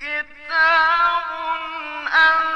كتاب أنزل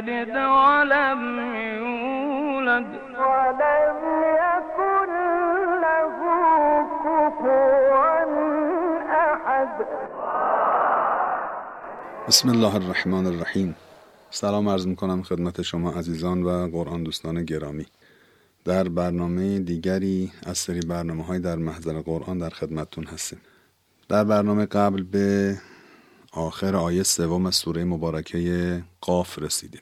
يلد ولم يولد. ولم يكن له كفوا أحد. بسم الله الرحمن الرحیم. سلام عرض می‌کنم خدمت شما عزیزان و قرآن دوستان گرامی. در برنامه دیگری از سری برنامه های در محضر قرآن در خدمتتون هستیم. در برنامه قبل به آخر آیه سوم از سوره مبارکه قاف رسیدیم.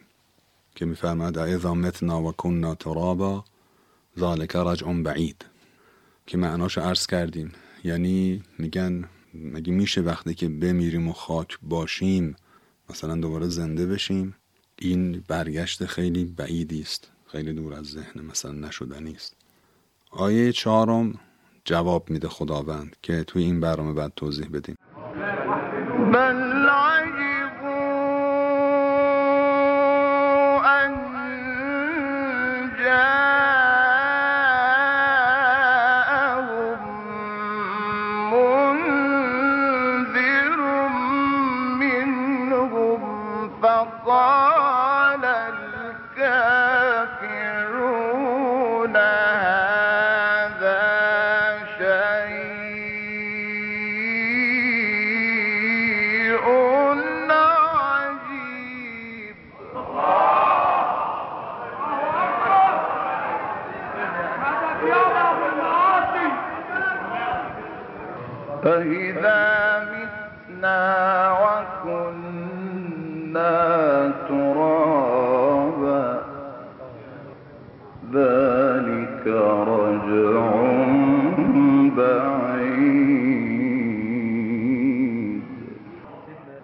که میفرماد اذا متنا و کننا ترابا ذالک رجع بعید. که معناش عرض کردیم. یعنی میگن مگه میشه وقتی که بمیریم و خاک باشیم مثلا دوباره زنده بشیم این برگشت خیلی بعیدی است خیلی دور از ذهن مثلا نشدنی است. آیه چهارم جواب میده خداوند که توی این برنامه بعد توضیح بدیم. بل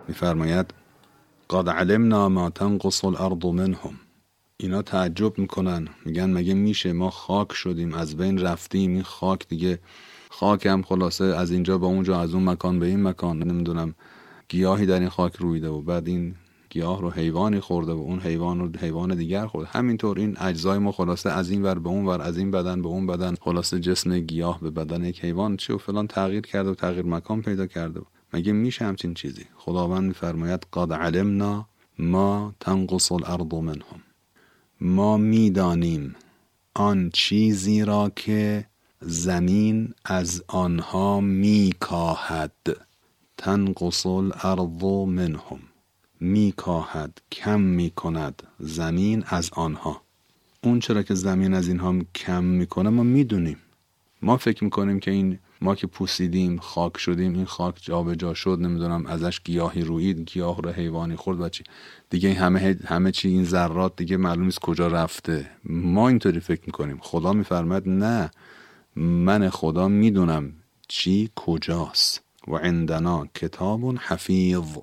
میفرماید قد علمنا ما تنقص الارض منهم. اینا تعجب می‌کنن میگن مگه میشه ما خاک شدیم از بین رفتیم این خاک دیگه خاک هم خلاصه از اینجا به اونجا از اون مکان به این مکان. نمی‌دونم گیاهی در این خاک رویده و بعد این گیاه رو حیوانی خورده و اون حیوان رو حیوان دیگر خورده. همینطور این اجزای ما خلاصه از این ور به اون ور از این بدن به اون بدن. خلاصه جسم گیاه به بدن یک حیوان. چه و فلان تغییر کرده و تغییر مکان پیدا کرده و مگه میشه همچین چیزی؟ خداوند میفرماید قد علمنا ما تنقص الارض منهم. ما می‌دانیم آن چیزی را که زمین از آنها میکاهد. تنقص الارض منهم. میکاهد کم می‌کند زمین از آنها. اون چرا که زمین از اینها کم می‌کنه ما می‌دونیم. ما فکر می‌کنیم که این ما که پوسیدیم خاک شدیم این خاک جابجا جا شد نمی‌دونم ازش گیاهی روید گیاه رو حیوانی خورد و چی. دیگه همه همه چی این ذرات دیگه معلوم نیست کجا رفته. ما اینطوری فکر می‌کنیم. خدا میفرماد نه. من خدا می‌دونم چی کجاست. و عندنا کتاب حفیظ.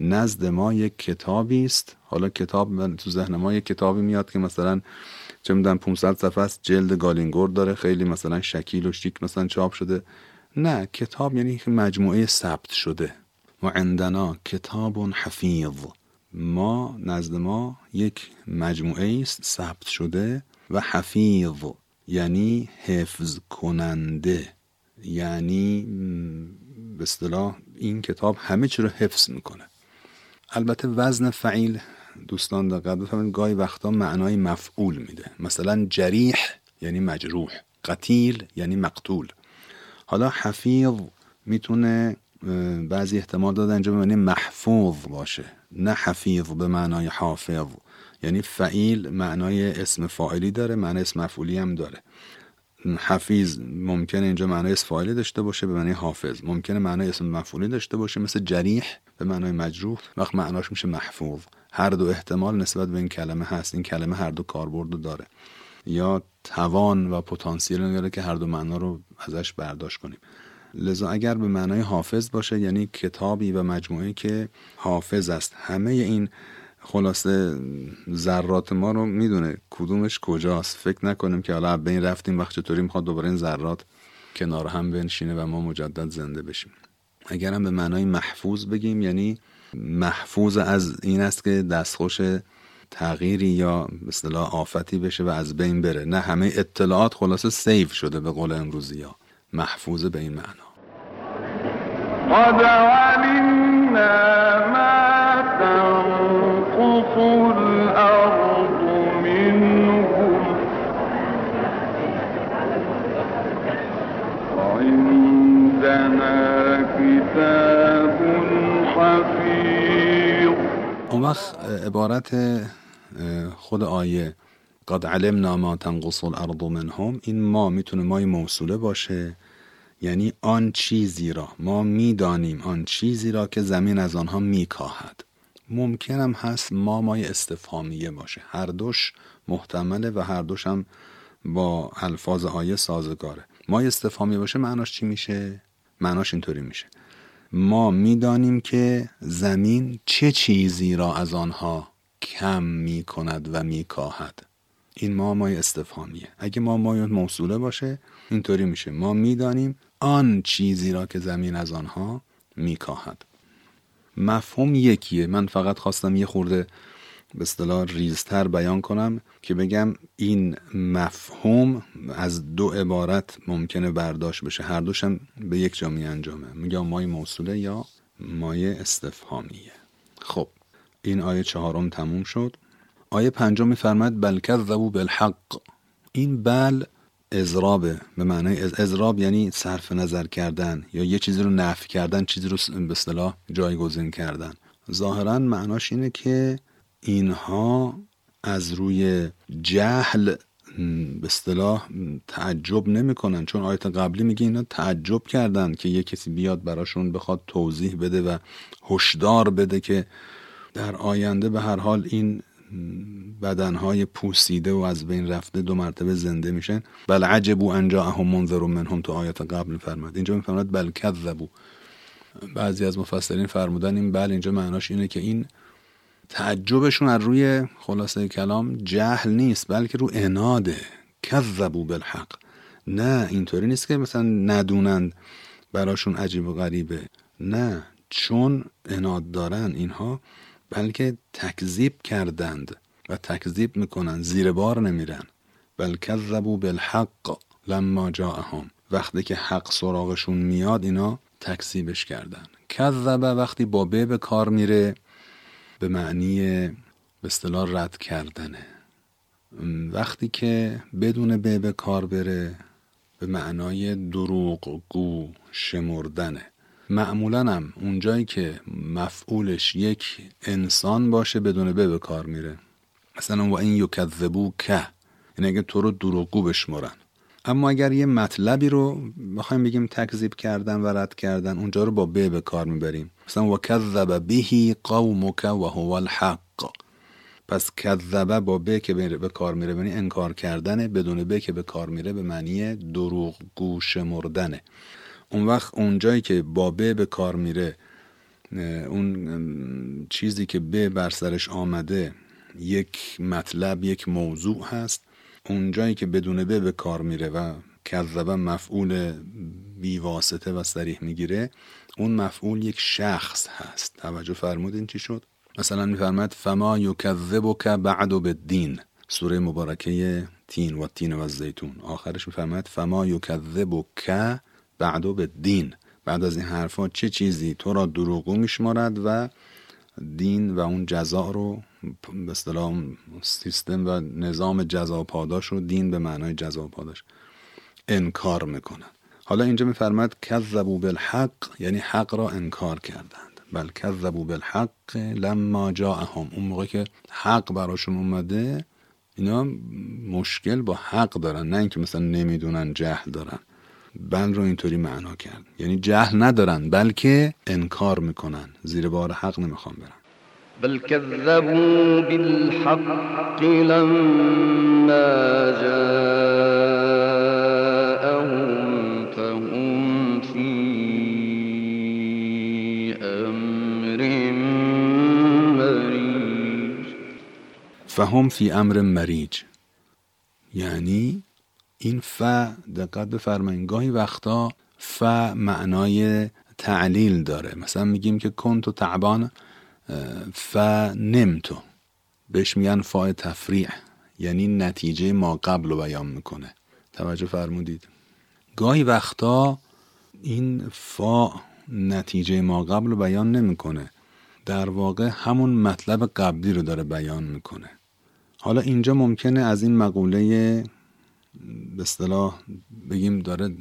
نزد ما یک کتابی است. حالا کتاب تو ذهن ما یک کتابی میاد که مثلا چه می‌دونم 500 صفحه است جلد گالینگور داره خیلی مثلا شکیل و شیک مثلا چاپ شده. نه کتاب یعنی مجموعه ثبت شده. و عندنا کتاب حفیظ. ما نزد ما یک مجموعه است ثبت شده و حفیظ. یعنی حفظ کننده یعنی به اصطلاح این کتاب همه چی رو حفظ می‌کنه. البته وزن فعیل دوستان دقت بفرمایید گاهی وقتا معنای مفعول میده. مثلا جریح یعنی مجروح قتیل یعنی مقتول. حالا حفیظ می‌تونه بعضی احتمال دادن اینجا معنی محفوظ باشه. نه حفیظ به معنای حافظ. یعنی فعیل معنای اسم فاعلی داره معنی اسم مفعولی هم داره. حفیظ ممکنه اینجا معنای اسم فاعلی داشته باشه به معنی حافظ. ممکنه معنای اسم مفعولی داشته باشه مثل جریح به معنای مجروح. وقت معناش میشه محفوظ. هر دو احتمال نسبت به این کلمه هست. این کلمه هر دو کاربرد داره. یا توان و پتانسیل داره که هر دو معنا رو ازش برداشت کنیم. لذا اگر به معنای حافظ باشه یعنی کتابی و مجموعه که حافظ است. همه این خلاصه ذرات ما رو می‌دونه کدومش کجاست. فکر نکنیم که حالا به این رفتیم وقت چطوری می‌خواد دوباره این ذرات کنار هم بنشینه و ما مجدد زنده بشیم. اگر هم به معنای محفوظ بگیم یعنی محفوظ از این است که دستخوش تغییری یا اصطلاح آفتی بشه و از بین بره. نه همه اطلاعات خلاصه سیو شده به قول امروزی ها. محفوظ به این معنا. قد علمنا كتاب حفيظ اون وقت عبارت خود آیه قد علمنا ما تنقص الارض منهم این ما می‌تونه مای موصوله باشه. یعنی آن چیزی را ما می‌دانیم آن چیزی را که زمین از آنها میکاهد. ممکنم هست ما مای استفهامیه باشه. هر دوش محتمله و هر دوش هم با الفاظ آیه سازگاره. مای استفهامی باشه معناش چی میشه؟ معناش اینطوری میشه. ما می‌دانیم که زمین چه چیزی را از آنها کم می‌کند و میکاهد. این ما مای استفهامیه. اگه ما مای موصوله باشه اینطوری میشه. ما می‌دانیم آن چیزی را که زمین از آنها میکاهد. مفهوم یکیه. من فقط خواستم یه خورده به اصطلاح ریزتر بیان کنم که بگم این مفهوم از دو عبارت ممکنه برداشت بشه. هر دوشم به یک جا می انجامه میگم مای موصوله یا مایه استفهامیه. خب این آیه چهارم تموم شد. آیه پنجم میفرماد بل کذبوا بالحق. این بل ازرابه به معنای ازراب یعنی صرف نظر کردن یا یه چیزی رو نفی کردن چیزی رو به اصطلاح جایگزین کردن. ظاهرا معناش اینه که اینها از روی جهل به اصطلاح تعجب نمی‌کنن. چون آیت قبلی میگه اینا تعجب کردن که یه کسی بیاد براشون بخواد توضیح بده و هشدار بده که در آینده به هر حال این بدنهای پوسیده و از بین رفته دو مرتبه زنده میشن. بل عجبو انجا اهم منذر منهم تو آیت قبل فرماد اینجا میفرماد بل کذبو بعضی از مفسرین فرمودن این بل اینجا معناش اینه که این تعجبشون از روی خلاصه کلام جهل نیست بلکه رو اناده کذبو بالحق. نه اینطوری نیست که مثلا ندونند براشون عجیب و غریبه. نه چون اناد دارن اینها بلکه تکذیب کردند و تکذیب می‌کنن زیر بار نمیرن. بل کذبوا بالحق لما جاءهم. وقتی که حق سراغشون میاد اینا تکذیبش کردن. کذبه وقتی با به به کار میره. به معنی به اصطلاح رد کردنه. وقتی که بدون به به کار بره به معنای دروغ گو شمردنه. معمولا هم اونجایی که مفعولش یک انسان باشه بدون به به کار میره. مثلا و این یکذبو که یعنی اگه تو رو دروغگو بشمرن. اما اگر یه مطلبی رو بخوایم بگیم تکذیب کردن و رد کردن اونجا رو با به به کار می‌بریم. مثلا و کذب بهی قومک و هو الحق. پس کذبه با به که به کار میره یعنی انکار کردنه بدون به که به کار میره به معنی دروغ گوش مردنه. اون وقت اونجایی که با به به کار میره اون چیزی که به بر سرش آمده یک مطلب یک موضوع هست اونجایی که بدون به به کار میره و کذبه مفعول بیواسطه و سریح می‌گیره اون مفعول یک شخص هست. توجه فرمودین چی شد؟ مثلا میفرماد فما یکذبک بعد بالدین. سوره مبارکه تین و تین و زیتون. آخرش میفرماد فما یکذبک بعدو به دین بعد از این حرفا چه چیزی؟ تو را دروغو میشمارد و دین و اون جزا رو به اصطلاح سیستم و نظام جزا پاداش رو دین به معنای جزا پاداش انکار می‌کنن. حالا اینجا میفرماد کذبوا بالحق یعنی حق را انکار کردند. بل کذبوا بالحق لما جاءهم. اون موقع که حق براشون اومده اینا مشکل با حق دارن نه اینکه مثلا نمی‌دونن جهل دارن. بل رو اینطوری معنا کرد. یعنی جهل ندارن بلکه انکار می‌کنن. زیر بار حق نمی‌خوان برن بل كذبوا بالحق لما جاءهم فهم في امر مریج فهم فی امر مریج یعنی این ف دقت بفرمایید گاهی وقتا ف معنای تعلیل داره. مثلا میگیم که کنتو تعبان ف نمتو. بهش میگن فا تفریع. یعنی نتیجه ما قبل رو بیان می‌کنه. توجه فرمودید. گاهی وقتا این فا نتیجه ما قبل رو بیان نمی‌کنه. در واقع همون مطلب قبلی رو داره بیان می‌کنه. حالا اینجا ممکنه از این مقوله به اصطلاح بگیم داره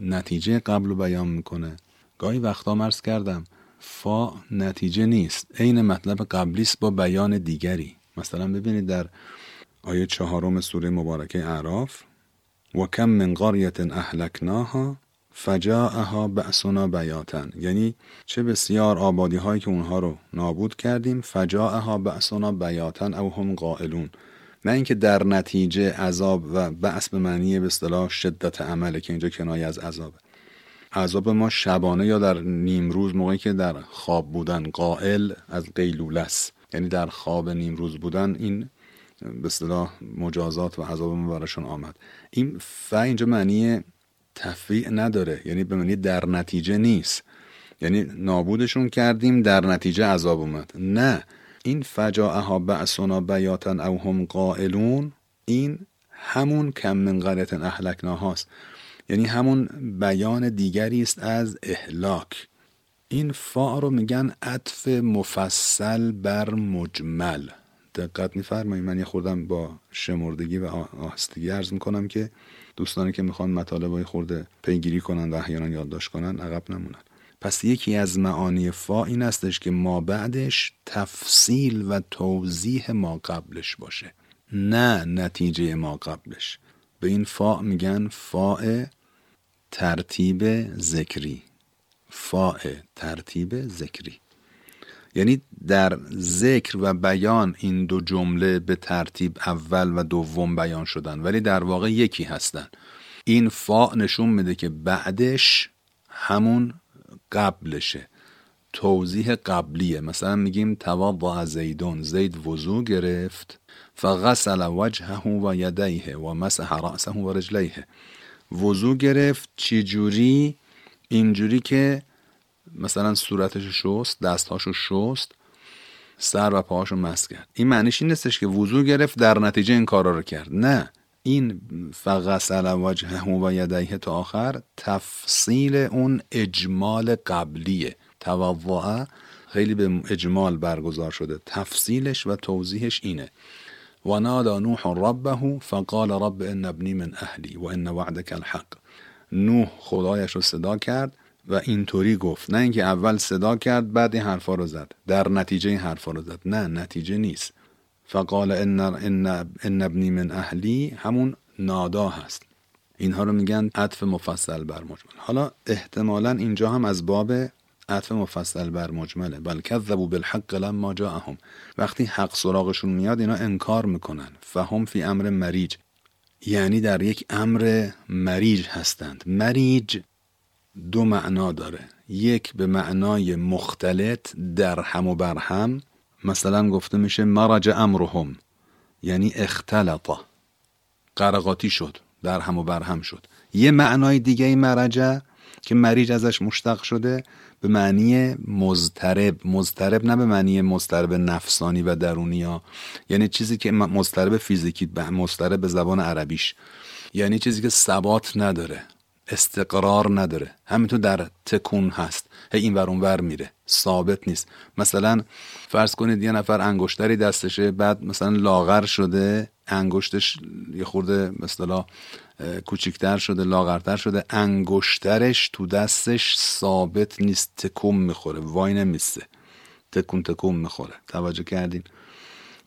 نتیجه قبل رو بیان می‌کنه. گاهی وقتا مرز کردم فا نتیجه نیست. عین مطلب قبلی است با بیان دیگری. مثلا ببینید در آیه چهارم سوره مبارکه اعراف و کم من قرية اهلکناها فجاءها بأسنا بیاتن. یعنی چه بسیار آبادی هایی که اونها رو نابود کردیم فجاءها بأسنا بیاتن او هم قائلون. نه اینکه در نتیجه عذاب و بأس به معنی به اصطلاح شدت عمله که اینجا کنایه از عذابه. عذاب ما شبانه یا در نیم روز موقعی که در خواب بودن قائل از قیلوله است یعنی در خواب نیم روز بودن این به اصطلاح مجازات و عذاب ما براشون آمد. این ف اینجا معنی تفریع نداره یعنی به معنی در نتیجه نیست. یعنی نابودشون کردیم در نتیجه عذاب اومد. نه. این فجاعها بعثنا بیاتن او هم قائلون این همون کم من قریت اهلکناهاست. یعنی همون بیان دیگری است از اهلاک این فا رو میگن عطف مفصل بر مجمل. دقت میفرمایید؟ من یه خوردم با شمردگی و آهستگی عرض می‌کنم که دوستانی که می‌خوان مطالب های خورده پیگیری کنن و احیانا یادداشت کنن عقب نمونن. پس یکی از معانی فا این استش که ما بعدش تفصیل و توضیح ما قبلش باشه. نه نتیجه ما قبلش. به این فا میگن فا ترتیب ذکری. فا ترتیب ذکری. یعنی در ذکر و بیان این دو جمله به ترتیب اول و دوم بیان شدن ولی در واقع یکی هستن. این فا نشون میده که بعدش همون قبلشه. توضیح قبلیه. مثلا میگیم توضع زیدون زید وضو گرفت فغسل وجهه و یدیه و مسح رأسه و رجلیه. وضو گرفت چجوری اینجوری که مثلا صورتش شست دستهاشو شست سر و پاهاشو مس کرد. این معنیش این نیستش که وضو گرفت در نتیجه این کارا رو کرد. نه. این فغسل وجهه و یدیه تا آخر تفصیل اون اجمال قبلیه. توضع خیلی به اجمال برگزار شده. تفصیلش و توضیحش اینه. و نادا نوح ربه فقال رب ان ابنی من اهلی و ان وعدك الحق. نوح خدایش رو صدا کرد و اینطوری گفت. نه اینکه اول صدا کرد بعد این حرفا رو زد. در نتیجه این حرفا رو زد. نه نتیجه نیست. فقال ان ان ابنی من اهلی همون نادا هست. اینها رو میگن عطف مفصل بر مجمل. حالا احتمالا اینجا هم از باب عطف مفصل بر مجمله. بل کذبوا بالحق لما جاءهم. وقتی حق سراغشون میاد اینا انکار می‌کنن. فهم فی امر مریج. یعنی در یک امر مریج هستند. مریج دو معنا داره. یک به معنای مختلط در هم و بر هم مثلا گفته میشه مرج امرهم یعنی اختلطا قرقاتی شد در هم و بر هم شد. یه معنای دیگه مرجه که مریج ازش مشتق شده به معنی مضطرب. مضطرب نه به معنی مضطرب نفسانی و درونی ها. یعنی چیزی که مضطرب فیزیکی مضطرب به زبان عربیش. یعنی چیزی که ثبات نداره استقرار نداره. همینطور در تکون هست. هی این ور ور میره. ثابت نیست. مثلا فرض کنید یه نفر انگشتری دستشه بعد مثلا لاغر شده انگشتش یه خورده اصطلاح کوچیکتر شده لاغرتر شده انگشترش تو دستش ثابت نیست تکون می‌خوره وای نمیسته تکون تکون می‌خوره. توجه کردین؟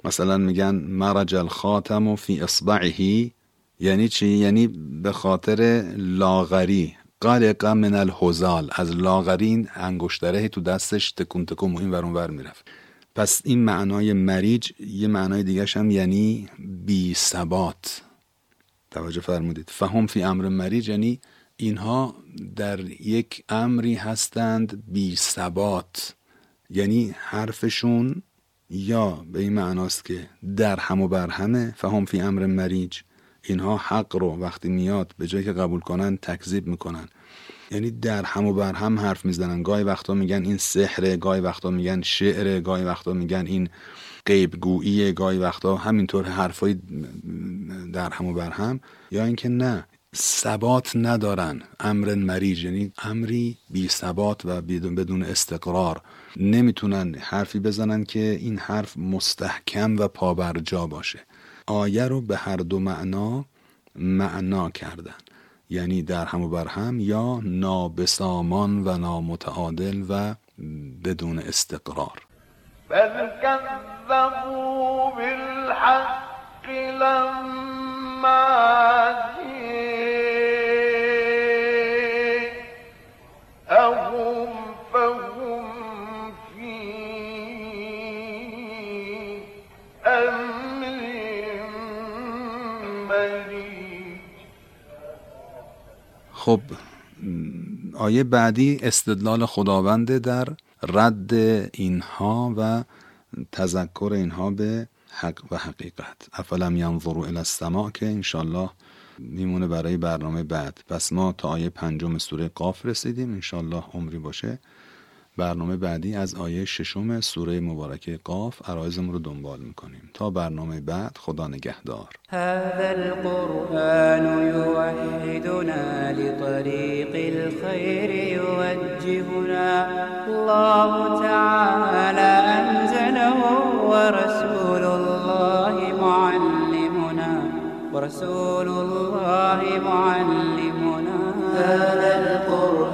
مثلا میگن مرج الخاتم فی اصبعه یعنی چی؟ یعنی به خاطر لاغری. قلق من الهزال از لاغری این انگشتره تو دستش تکون تکون این ورون ور می‌رفت. پس این معنای مریج یه معنای دیگه هم یعنی بی ثبات. توجه فرمودید. فهم فی امر مریج یعنی اینها در یک امری هستند بی ثبات. یعنی حرفشون یا به این معناست که در هم و بر همه فهم فی امر مریج اینها حق رو وقتی میاد به جای که قبول کنن تکذیب می‌کنن. یعنی در هم و بر هم حرف می‌زنن. گاهی وقتا میگن این سحره گاهی وقتا میگن شعره گاهی وقتا میگن این غیبگویی گاهی وقتا همینطور حرفای در هم و بر هم. یا اینکه نه ثبات ندارن. امر مریج یعنی امری بی ثبات و بدون استقرار. نمی‌تونن حرفی بزنن که این حرف مستحکم و پابرجا باشه. آیه رو به هر دو معنا معنا کردن. یعنی در هم و بر هم یا نابسامان و نامتعادل و بدون استقرار. بل بالحق لما خب آیه بعدی استدلال خداونده در رد اینها و تذکر اینها به حق و حقیقت. افلم ینظروا الی السماء که انشالله میمونه برای برنامه بعد. پس ما تا آیه پنجم سوره قاف رسیدیم. انشالله عمری باشه. برنامه بعدی از آیه ششم سوره مبارکه قاف عرایزمون رو دنبال می‌کنیم. تا برنامه بعد خدا نگهدار. هذا القرآن يوحدنا لطريق الخير يوجهنا. الله تعالى أنزله ورسول الله معلمنا. ورسول الله معلمنا. هذا القرآن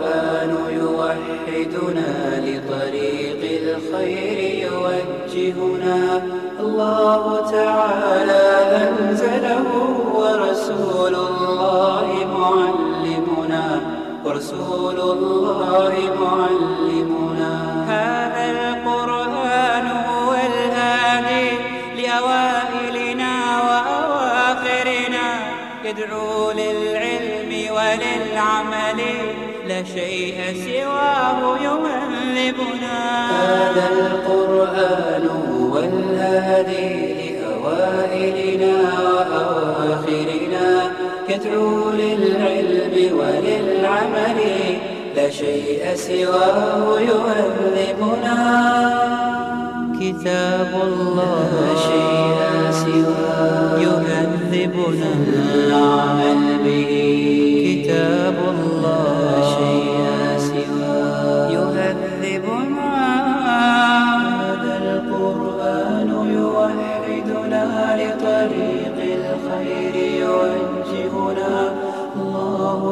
يوحدنا لطريق الخير يوجهنا. الله تعالى أنزله ورسول الله معلمنا. ورسول الله معلمنا. هذا القرآن هو الهادي لأوائلنا وأواخرنا. يدعو وللعمل لا شيء سواه يهذبنا هذا القرآن هو الهادي لأوائلنا وأواخرنا. يدعو للعلم وللعمل لا شيء سواه يهذبنا كتاب الله لا شيء سواه يهذبنا العمل به.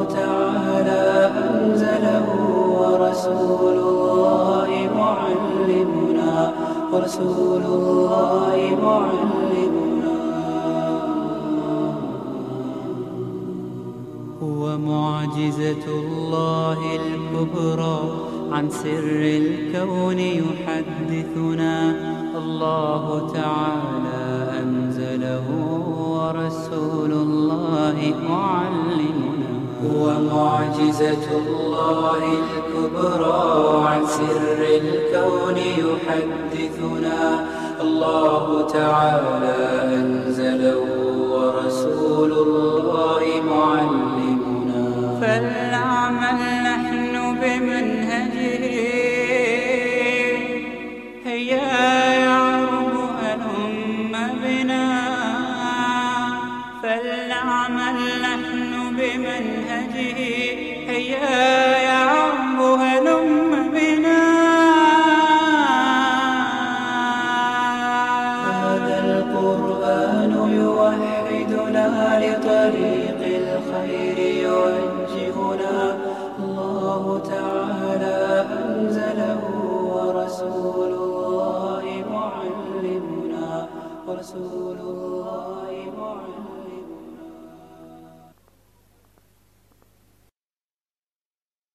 تعالى أنزله ورسول الله معلمنا ورسول الله معلمنا. هو معجزة الله الكبرى عن سر الكون يحدثنا. الله تعالى أنزله ورسول الله معلمنا. هو معجزة الله الكبرى عن سر الكون يحدثنا. الله تعالى أنزله ورسول الله معلمنا. فلنعمل نحن بمنهجه. هيا يا رب هلم بنا. فلنعمل نحن بمنهجه هيا يا عم هلم بنا. هذا القرآن يوحدنا لطريق الخير يوجهنا. الله تعالى أنزله ورسول الله معلمنا ورسول